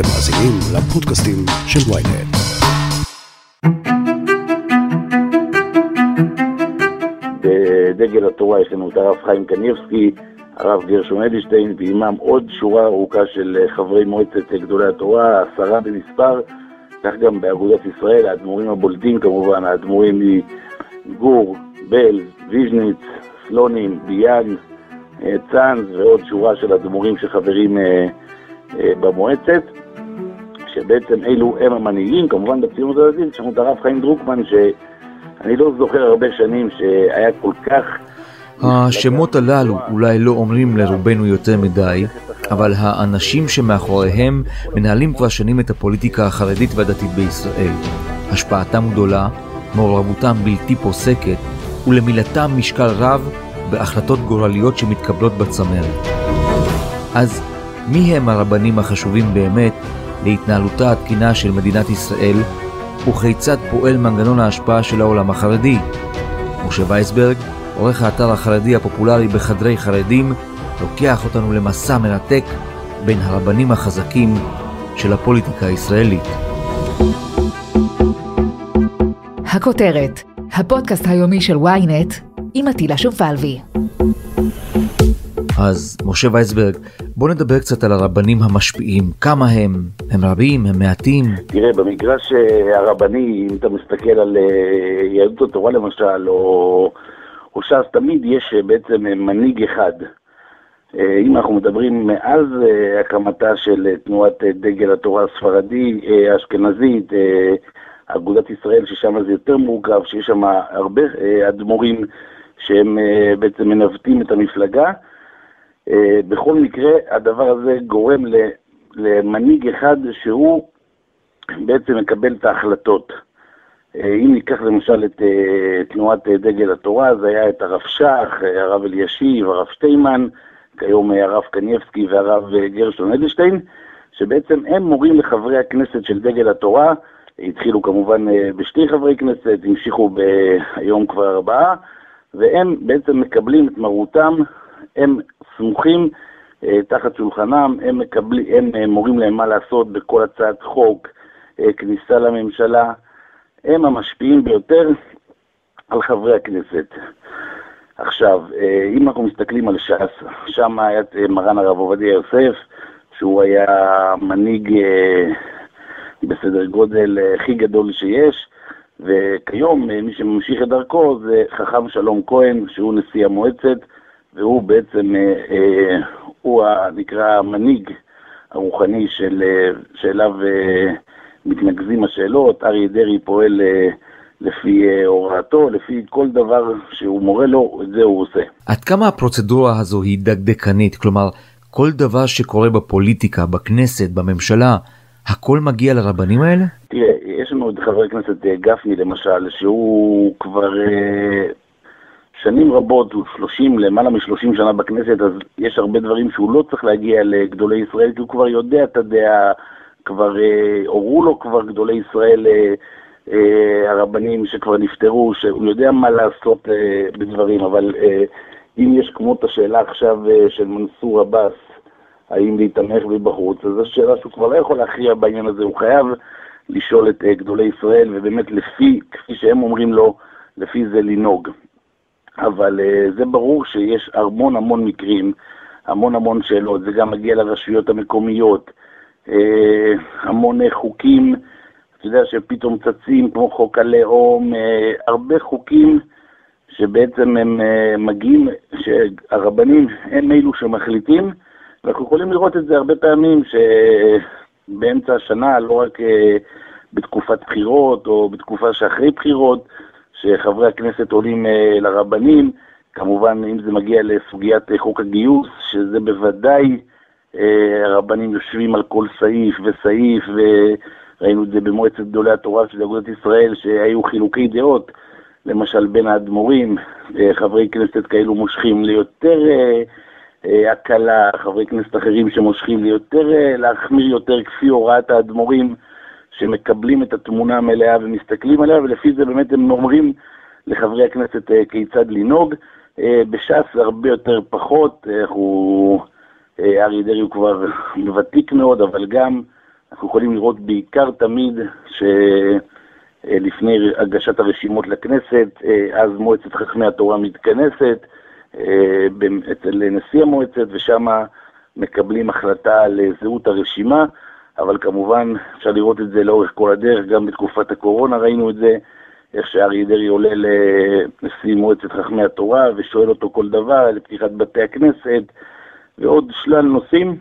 אתם מאזינים לפודקאסטים של ויינט. בדגל התורה יש לנו את הרב חיים קניבסקי, הרב גרשון אדלשטיין, ועימם עוד שורה ארוכה של חברי מועצת גדולי התורה, עשרה במספר, כך גם באגודת ישראל, האדמו"רים הבולטים כמובן, האדמו"רים מגור, בל, ויז'ניץ, סלונים, ביאן, אה, צאנז ועוד שורה של אדמו"רים שחברים אה, אה, במועצת, שבעצם אלו הם המנהיגים, כמובן בציונות הדתית, יש לנו את הרב חיים דרוקמן, שאני לא זוכר הרבה שנים שהיה כל כך... השמות הללו אולי לא אומרים לרובנו יותר מדי, אבל האנשים שמאחוריהם מנהלים כבר שנים את הפוליטיקה החרדית והדתית בישראל. השפעתם גדולה, מעורבותם בלתי פוסקת, ולמילתם משקל רב בהחלטות גורליות שמתקבלות בצמרת. אז מי הם הרבנים החשובים באמת להתנהלותה התקינה של מדינת ישראל, וכיצד פועל מנגנון ההשפעה של העולם החרדי? משה וייסברג, עורך האתר החרדי הפופולרי בחדרי חרדים, לוקח אותנו למסע מרתק בין הרבנים החזקים של הפוליטיקה הישראלית. הכותרת, הפודקאסט היומי של ynet עם עטילה שומפלבי. אז משה וייסברג, בוא נדבר קצת על הרבנים המשפיעים. כמה הם? הם רבים? הם מעטים? תראה, במגרש אה, הרבני, אם אתה מסתכל על אה, יהדות התורה למשל, או, או ש"ס, תמיד יש אה, בעצם מנהיג אחד. אם אנחנו מדברים מאז הקמתה של תנועת דגל התורה הספרדי, האשכנזית, אגודת ישראל, ששם זה יותר מורכב, שיש שם הרבה אדמו"רים שהם בעצם מנווטים את המפלגה. אה, בכל מקרה, הדבר הזה גורם למנהיג אחד שהוא בעצם מקבל את ההחלטות. אה, אם ניקח למשל את אה, תנועת דגל התורה, זה היה את הרב שך, הרב אלישיב, הרב שטיימן, כיום הרב קניבסקי והרב גרשון אדלשטיין, שבעצם הם מורים לחברי הכנסת של דגל התורה, התחילו כמובן בשתי חברי כנסת, המשיכו היום כבר ארבעה, והם בעצם מקבלים את מרותם הם סמוכים אה, תחת שולחנם, הם, מקבלים, הם אה, מורים להם מה לעשות בכל הצעת חוק, אה, כניסה לממשלה, הם המשפיעים ביותר על חברי הכנסת. עכשיו, אם אנחנו מסתכלים על ש"ס, שם היה מרן הרב עובדיה יוסף, שהוא היה מנהיג בסדר גודל הכי גדול שיש, וכיום מי שממשיך את דרכו זה חכם שלום כהן, שהוא נשיא המועצת, והוא בעצם, אה, אה, הוא נקרא המנהיג הרוחני של, אה, שאליו מתנקזים השאלות. אריה דרעי פועל לפי הוראתו, לפי כל דבר שהוא מורה לו, את זה הוא עושה. עד כמה הפרוצדורה הזו היא דקדקנית? כלומר, כל דבר שקורה בפוליטיקה, בכנסת, בממשלה, הכל מגיע לרבנים האלה? תראה, יש לנו את חבר הכנסת גפני למשל, שהוא כבר שנים רבות, הוא 30, למעלה מ-30 שנה בכנסת, אז יש הרבה דברים שהוא לא צריך להגיע לגדולי ישראל, כי הוא כבר יודע את הדעה, כבר אה, הורו לו כבר גדולי ישראל, אה, אה, הרבנים שכבר נפטרו, שהוא יודע מה לעשות אה, בדברים, אבל אה, אם יש כמו את השאלה עכשיו אה, של מנסור עבאס, האם להתעמך מבחוץ, אז זו שאלה שהוא כבר לא יכול להכריע בעניין הזה, הוא חייב לשאול את אה, גדולי ישראל, ובאמת לפי, כפי שהם אומרים לו, לפי זה לנהוג. אבל uh, זה ברור שיש המון המון מקרים, המון המון שאלות, זה גם מגיע לרשויות המקומיות, uh, המון uh, חוקים, אתה יודע שפתאום צצים כמו חוק הלאום, הרבה חוקים שבעצם הם מגיעים, שהרבנים הם אלו שמחליטים, ואנחנו יכולים לראות את זה הרבה פעמים שבאמצע השנה, לא רק בתקופת בחירות או בתקופה שאחרי בחירות, שחברי הכנסת עולים אה, לרבנים, כמובן אם זה מגיע לסוגיית אה, חוק הגיוס, שזה בוודאי אה, הרבנים יושבים על כל סעיף וסעיף, וראינו את זה במועצת גדולי התורה של אגודת ישראל, שהיו חילוקי דעות, למשל בין האדמו"רים, חברי כנסת כאלו מושכים ליותר הקלה, חברי כנסת אחרים שמושכים ליותר, להחמיר יותר כפי הוראת האדמו"רים. שמקבלים את התמונה המלאה ומסתכלים עליה, ולפי זה באמת הם אומרים לחברי הכנסת אה, כיצד לנהוג. אה, בש"ס הרבה יותר פחות, אה, הוא, אריה דרעי הוא כבר ותיק מאוד, אבל גם אנחנו יכולים לראות בעיקר תמיד שלפני הגשת הרשימות לכנסת, אז מועצת חכמי התורה מתכנסת אצל נשיא המועצת, ושם מקבלים החלטה על זהות הרשימה, אבל כמובן אפשר לראות את זה לאורך כל הדרך, גם בתקופת הקורונה ראינו את זה, איך שאריה דרעי עולה לנשיא מועצת חכמי התורה ושואל אותו כל דבר לפתיחת בתי הכנסת ועוד שלל נושאים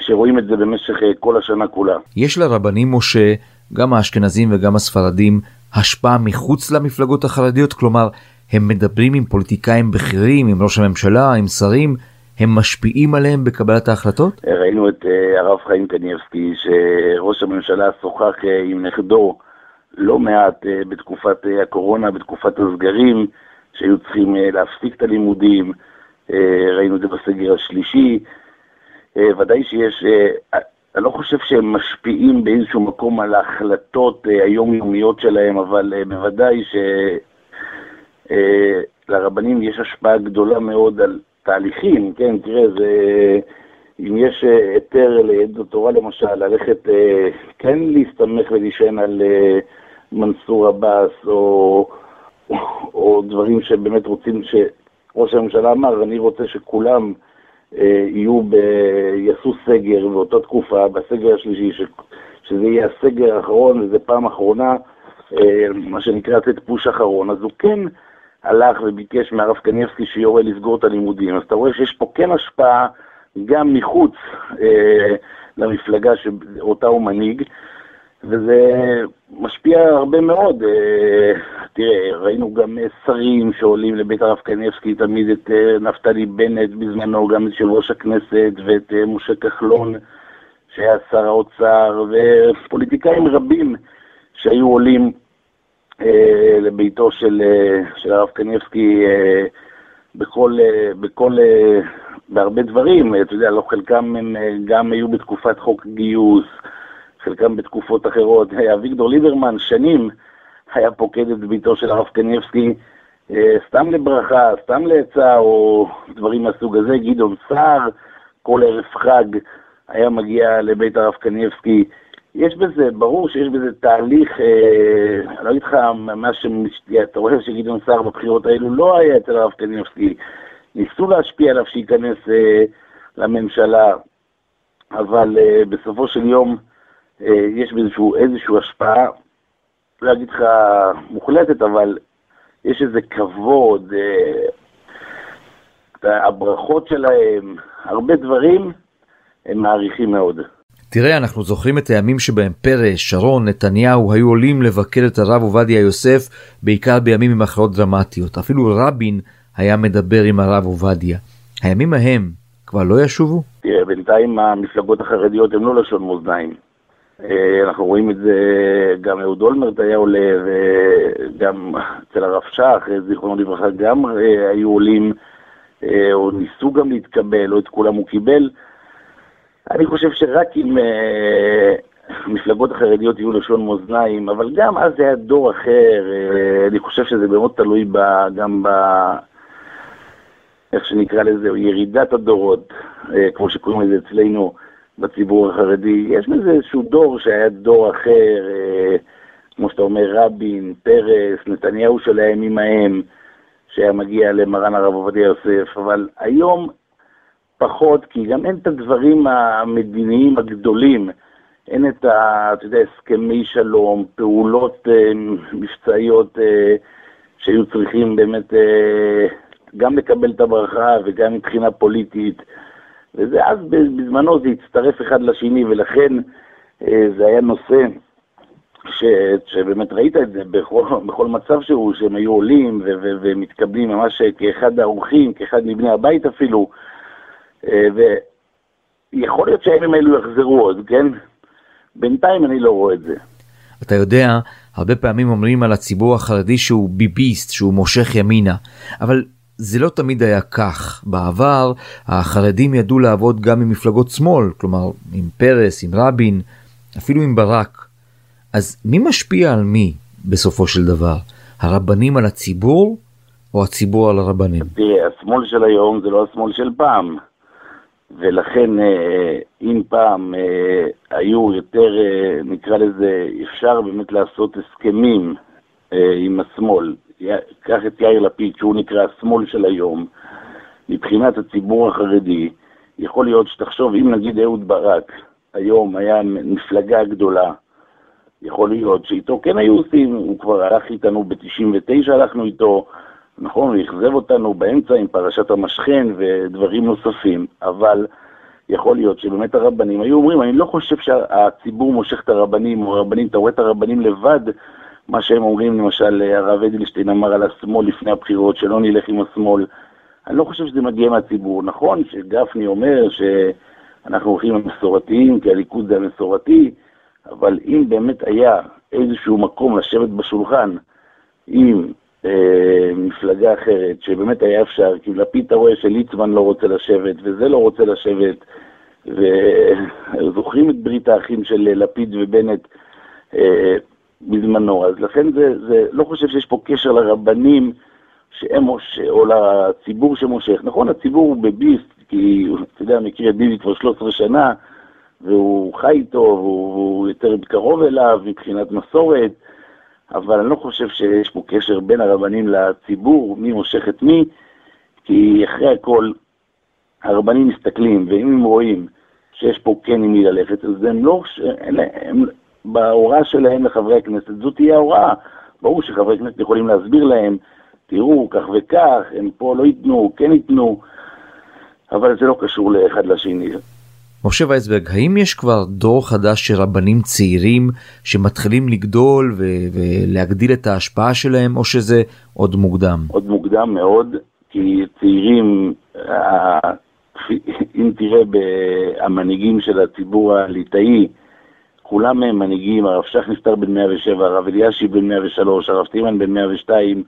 שרואים את זה במשך אה, כל השנה כולה. יש לרבנים משה, גם האשכנזים וגם הספרדים, השפעה מחוץ למפלגות החרדיות? כלומר, הם מדברים עם פוליטיקאים בכירים, עם ראש הממשלה, עם שרים, הם משפיעים עליהם בקבלת ההחלטות? ראינו את uh, הרב חיים קניבסקי, שראש הממשלה שוחח uh, עם נכדו לא מעט uh, בתקופת הקורונה, בתקופת הסגרים, שהיו צריכים להפסיק את הלימודים, ראינו את זה בסגר השלישי. ודאי שיש, אני לא חושב שהם משפיעים באיזשהו מקום על ההחלטות היומיומיות שלהם, אבל בוודאי שלרבנים יש השפעה גדולה מאוד על תהליכים, כן, תראה, זה... אם יש היתר לעד התורה למשל, ללכת, כן להסתמך ולהישען על מנסור עבאס, או, או דברים שבאמת רוצים, שראש הממשלה אמר, אני רוצה שכולם אה, יהיו, ב, יעשו סגר באותה תקופה, בסגר השלישי, ש, שזה יהיה הסגר האחרון, וזו פעם אחרונה, אה, מה שנקרא לתת פוש אחרון, אז הוא כן הלך וביקש מהרב קניבסקי שיורה לסגור את הלימודים. אז אתה רואה שיש פה כן השפעה גם מחוץ אה, למפלגה שאותה הוא מנהיג. וזה משפיע הרבה מאוד. אה, תראה, ראינו גם שרים שעולים לבית הרב קניבסקי, תמיד את אה, נפתלי בנט בזמנו, גם את יושב ראש הכנסת, ואת אה, משה כחלון, שהיה שר האוצר, ופוליטיקאים רבים שהיו עולים לביתו של, של הרב קניבסקי בכל, בכל, בהרבה דברים, אתה יודע, לא חלקם הם גם היו בתקופת חוק גיוס, חלקם בתקופות אחרות. אביגדור ליברמן שנים היה פוקד את ביתו של הרב קניבסקי אה, סתם לברכה, סתם לעצה או דברים מהסוג הזה. גדעון סער, כל ערב חג היה מגיע לבית הרב קניבסקי. יש בזה, ברור שיש בזה תהליך, אה, אני לא אגיד לך מה שאתה רואה שגדעון סער בבחירות האלו לא היה אצל הרב קניבסקי. ניסו להשפיע עליו שייכנס אה, לממשלה, אבל אה, בסופו של יום אה, יש באיזשהו איזשהו השפעה, לא אגיד לך מוחלטת, אבל יש איזה כבוד, אה, הברכות שלהם, הרבה דברים, הם מעריכים מאוד. תראה, אנחנו זוכרים את הימים שבהם פרס, שרון, נתניהו היו עולים לבקר את הרב עובדיה יוסף, בעיקר בימים עם הכרעות דרמטיות. אפילו רבין היה מדבר עם הרב עובדיה. הימים ההם כבר לא ישובו? תראה, בינתיים המפלגות החרדיות הן לא לשון מאזניים. אה, אנחנו רואים את זה, גם אהוד אולמרט היה עולה, וגם אצל הרב שך, זיכרונו לברכה, גם אה, היו עולים, אה, או ניסו גם להתקבל, לא את כולם הוא קיבל. אני חושב שרק אם המפלגות החרדיות יהיו לשון מאזניים, אבל גם אז זה היה דור אחר, אני חושב שזה מאוד תלוי גם ב... איך שנקרא לזה, ירידת הדורות, כמו שקוראים לזה אצלנו. בציבור החרדי. יש בזה איזשהו דור שהיה דור אחר, אה, כמו שאתה אומר, רבין, פרס, נתניהו של הימים ההם, שהיה מגיע למרן הרב עובדיה יוסף, אבל היום פחות, כי גם אין את הדברים המדיניים הגדולים. אין את ה... אתה יודע, הסכמי שלום, פעולות אה, מבצעיות אה, שהיו צריכים באמת אה, גם לקבל את הברכה וגם מבחינה פוליטית. ואז בזמנו זה הצטרף אחד לשני, ולכן אה, זה היה נושא ש, שבאמת ראית את זה בכל, בכל מצב שהוא, שהם היו עולים ו, ו, ומתקבלים ממש כאחד האורחים, כאחד מבני הבית אפילו, אה, ויכול להיות שהימים האלו יחזרו עוד, כן? בינתיים אני לא רואה את זה. אתה יודע, הרבה פעמים אומרים על הציבור החרדי שהוא ביביסט, שהוא מושך ימינה, אבל זה לא תמיד היה כך. בעבר החרדים ידעו לעבוד גם עם מפלגות שמאל, כלומר עם פרס, עם רבין, אפילו עם ברק. אז מי משפיע על מי בסופו של דבר? הרבנים על הציבור או הציבור על הרבנים? תראה, השמאל של היום זה לא השמאל של פעם. ולכן אה, אם פעם אה, היו יותר, אה, נקרא לזה, אפשר באמת לעשות הסכמים עם השמאל, קח את יאיר לפיד, שהוא נקרא השמאל של היום, מבחינת הציבור החרדי, יכול להיות שתחשוב, אם נגיד אהוד ברק היום היה מפלגה גדולה, יכול להיות שאיתו כן היו עושים, הוא כבר הלך איתנו ב-99, הלכנו איתו, נכון, הוא אכזב אותנו באמצע עם פרשת המשכן ודברים נוספים, אבל יכול להיות שבאמת הרבנים היו אומרים, אני לא חושב שהציבור מושך את הרבנים, או הרבנים, אתה רואה את הרבנים לבד, מה שהם אומרים, למשל, הרב אדלשטיין אמר על השמאל לפני הבחירות, שלא נלך עם השמאל. אני לא חושב שזה מגיע מהציבור. נכון שגפני אומר שאנחנו הולכים המסורתיים, כי הליכוד זה המסורתי, אבל אם באמת היה איזשהו מקום לשבת בשולחן עם מפלגה אחרת, שבאמת היה אפשר, כי לפיד אתה רואה שליצמן לא רוצה לשבת, וזה לא רוצה לשבת, וזוכרים את ברית האחים של לפיד ובנט אה, בזמנו, אז לכן זה, זה, לא חושב שיש פה קשר לרבנים שהם מוש... או לציבור שמושך. נכון, הציבור הוא בביסט, כי אתה יודע, מכיר את ביבי כבר 13 שנה, והוא חי איתו, והוא יותר קרוב אליו מבחינת מסורת, אבל אני לא חושב שיש פה קשר בין הרבנים לציבור, מי מושך את מי, כי אחרי הכל הרבנים מסתכלים, ואם הם רואים שיש פה כן עם מי ללכת, אז הם לא, הם, הם, בהוראה שלהם לחברי הכנסת, זאת תהיה ההוראה. ברור שחברי הכנסת יכולים להסביר להם, תראו, כך וכך, הם פה לא ייתנו, כן ייתנו, אבל זה לא קשור לאחד לשני. משה וייסברג, האם יש כבר דור חדש של רבנים צעירים שמתחילים לגדול ו- ולהגדיל את ההשפעה שלהם, או שזה עוד מוקדם? עוד מוקדם מאוד, כי צעירים, אם תראה המנהיגים של הציבור הליטאי, כולם הם מנהיגים, הרב שך נפטר בן 107, הרב אלישיב בן 103, הרב טימן בן 102,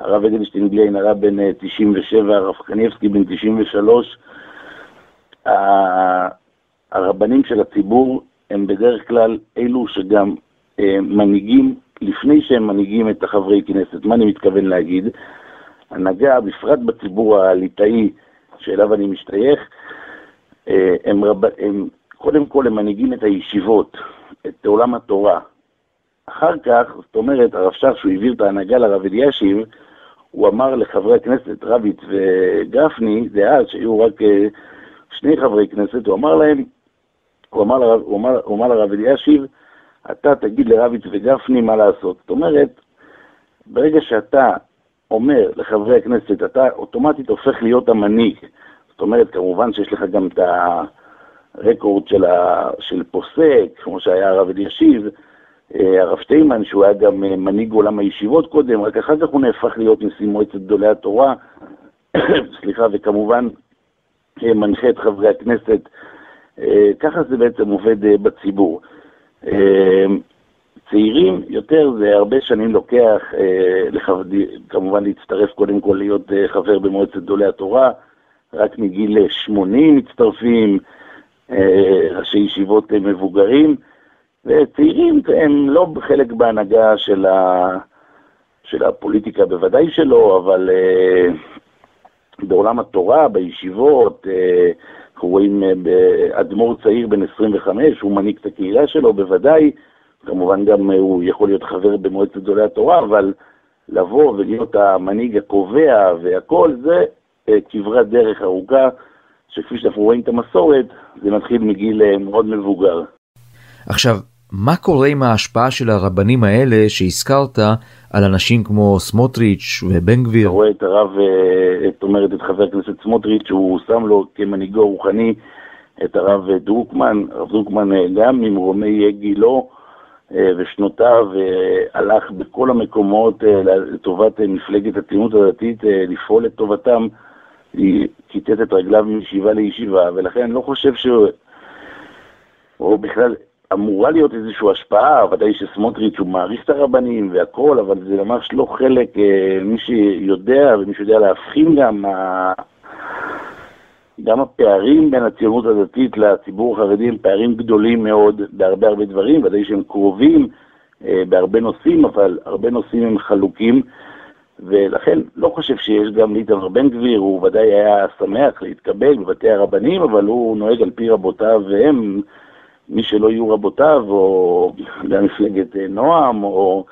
הרב אדלשטיין גליין, הרב בן 97, הרב חניאבסקי בן 93. הרבנים של הציבור הם בדרך כלל אלו שגם אה, מנהיגים, לפני שהם מנהיגים את החברי כנסת. מה אני מתכוון להגיד? הנהגה, בפרט בציבור הליטאי שאליו אני משתייך, אה, הם, רב, הם קודם כל הם מנהיגים את הישיבות, את עולם התורה. אחר כך, זאת אומרת, הרב שך, שהוא העביר את ההנהגה לרב אלישיב, הוא אמר לחברי הכנסת רביץ וגפני, דאז, שהיו רק אה, שני חברי כנסת, הוא אמר להם, הוא אמר, לרב, הוא אמר, הוא אמר לרב אלישיב, אתה תגיד לרביץ וגפני מה לעשות. זאת אומרת, ברגע שאתה אומר לחברי הכנסת, אתה אוטומטית הופך להיות המנהיג. זאת אומרת, כמובן שיש לך גם את הרקורד של, ה, של פוסק, כמו שהיה הרב אלישיב, אה, הרב שטיינמן, שהוא היה גם אה, מנהיג עולם הישיבות קודם, רק אחר כך הוא נהפך להיות נשיא מועצת גדולי התורה, סליחה, וכמובן אה, מנחה את חברי הכנסת. ככה זה בעצם עובד בציבור. צעירים יותר, זה הרבה שנים לוקח, כמובן להצטרף קודם כל להיות חבר במועצת גדולי התורה, רק מגיל 80 מצטרפים, ראשי ישיבות מבוגרים. וצעירים הם לא חלק בהנהגה של, ה... של הפוליטיקה, בוודאי שלא, אבל בעולם התורה, בישיבות, uh, אנחנו רואים uh, אדמו"ר צעיר בן 25, הוא מנהיג את הקהילה שלו, בוודאי, כמובן גם uh, הוא יכול להיות חבר במועצת גדולי התורה, אבל לבוא ולהיות המנהיג הקובע והכל, זה כברת דרך ארוכה, שכפי שאנחנו רואים את המסורת, זה מתחיל מגיל מאוד מבוגר. עכשיו, מה קורה עם ההשפעה של הרבנים האלה שהזכרת על אנשים כמו סמוטריץ' ובן גביר? אתה רואה את הרב, אה, זאת אומרת את חבר הכנסת סמוטריץ', הוא שם לו כמנהיגו הרוחני את הרב דרוקמן, הרב דרוקמן אה, גם ממרומי גילו אה, ושנותיו הלך בכל המקומות לטובת מפלגת הציונות הדתית, לפעול לטובתם, כיתת את רגליו מישיבה לישיבה, ולכן אני לא חושב ש... או בכלל, אמורה להיות איזושהי השפעה, ודאי שסמוטריץ' הוא מעריך את הרבנים והכל, אבל זה ממש לא חלק, אה, מי שיודע ומי שיודע להבחין גם, גם הפערים בין הציונות הדתית לציבור החרדי הם פערים גדולים מאוד בהרבה הרבה דברים, ודאי שהם קרובים אה, בהרבה נושאים, אבל הרבה נושאים הם חלוקים, ולכן לא חושב שיש גם לאיתמר בן גביר, הוא ודאי היה שמח להתקבל בבתי הרבנים, אבל הוא נוהג על פי רבותיו, והם, מי שלא יהיו רבותיו, או גם מפלגת אה, נועם, או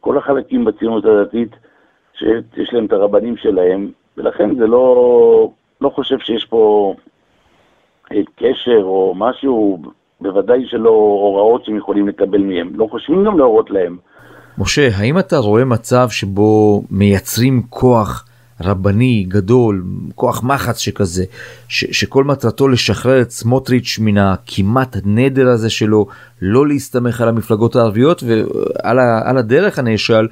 כל החלקים בציונות הדתית, שיש להם את הרבנים שלהם, ולכן זה לא, לא חושב שיש פה אה, קשר או משהו, בוודאי שלא הוראות שהם יכולים לקבל מהם. לא חושבים גם להורות להם. משה, האם אתה רואה מצב שבו מייצרים כוח רבני גדול, כוח מחץ שכזה, ש- שכל מטרתו לשחרר את סמוטריץ' מן הכמעט נדר הזה שלו, לא להסתמך על המפלגות הערביות, ועל הדרך הנאשל,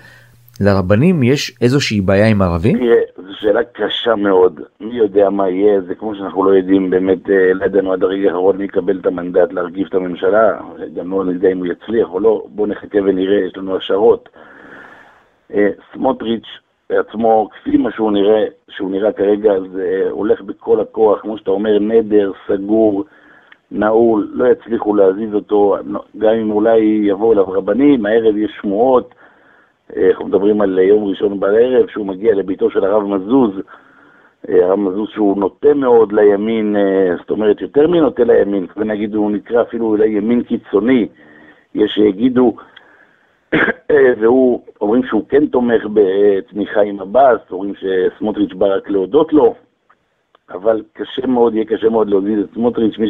לרבנים יש איזושהי בעיה עם ערבים? תראה, זו שאלה קשה מאוד. מי יודע מה יהיה, זה כמו שאנחנו לא יודעים באמת, אה, לא ידענו עד הרגע האחרון מי יקבל את המנדט להרכיב את הממשלה, גם לא נדע אם הוא יצליח או לא, בואו נחכה ונראה, יש לנו השערות. אה, סמוטריץ' בעצמו, כפי מה שהוא נראה, שהוא נראה כרגע, זה הולך בכל הכוח, כמו שאתה אומר, נדר, סגור, נעול, לא יצליחו להזיז אותו, גם אם אולי יבואו אליו רבנים, הערב יש שמועות, אה, אנחנו מדברים על יום ראשון בערב, שהוא מגיע לביתו של הרב מזוז, אה, הרב מזוז שהוא נוטה מאוד לימין, אה, זאת אומרת יותר מנוטה לימין, ונגיד הוא נקרא אפילו אולי ימין קיצוני, יש שיגידו, והוא, אומרים שהוא כן תומך בתמיכה עם עבאס, אומרים שסמוטריץ' בא רק להודות לו, אבל קשה מאוד, יהיה קשה מאוד להוזיז את סמוטריץ', מי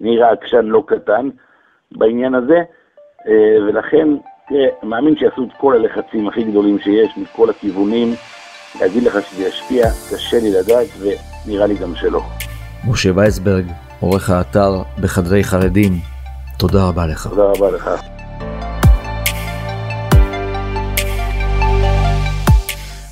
שנראה עקשן לא קטן בעניין הזה, ולכן תראה, מאמין שיעשו את כל הלחצים הכי גדולים שיש מכל הכיוונים. להגיד לך שזה ישפיע, קשה לי לדעת, ונראה לי גם שלא. משה וייסברג, עורך האתר בחדרי חרדים, תודה רבה לך. תודה רבה לך.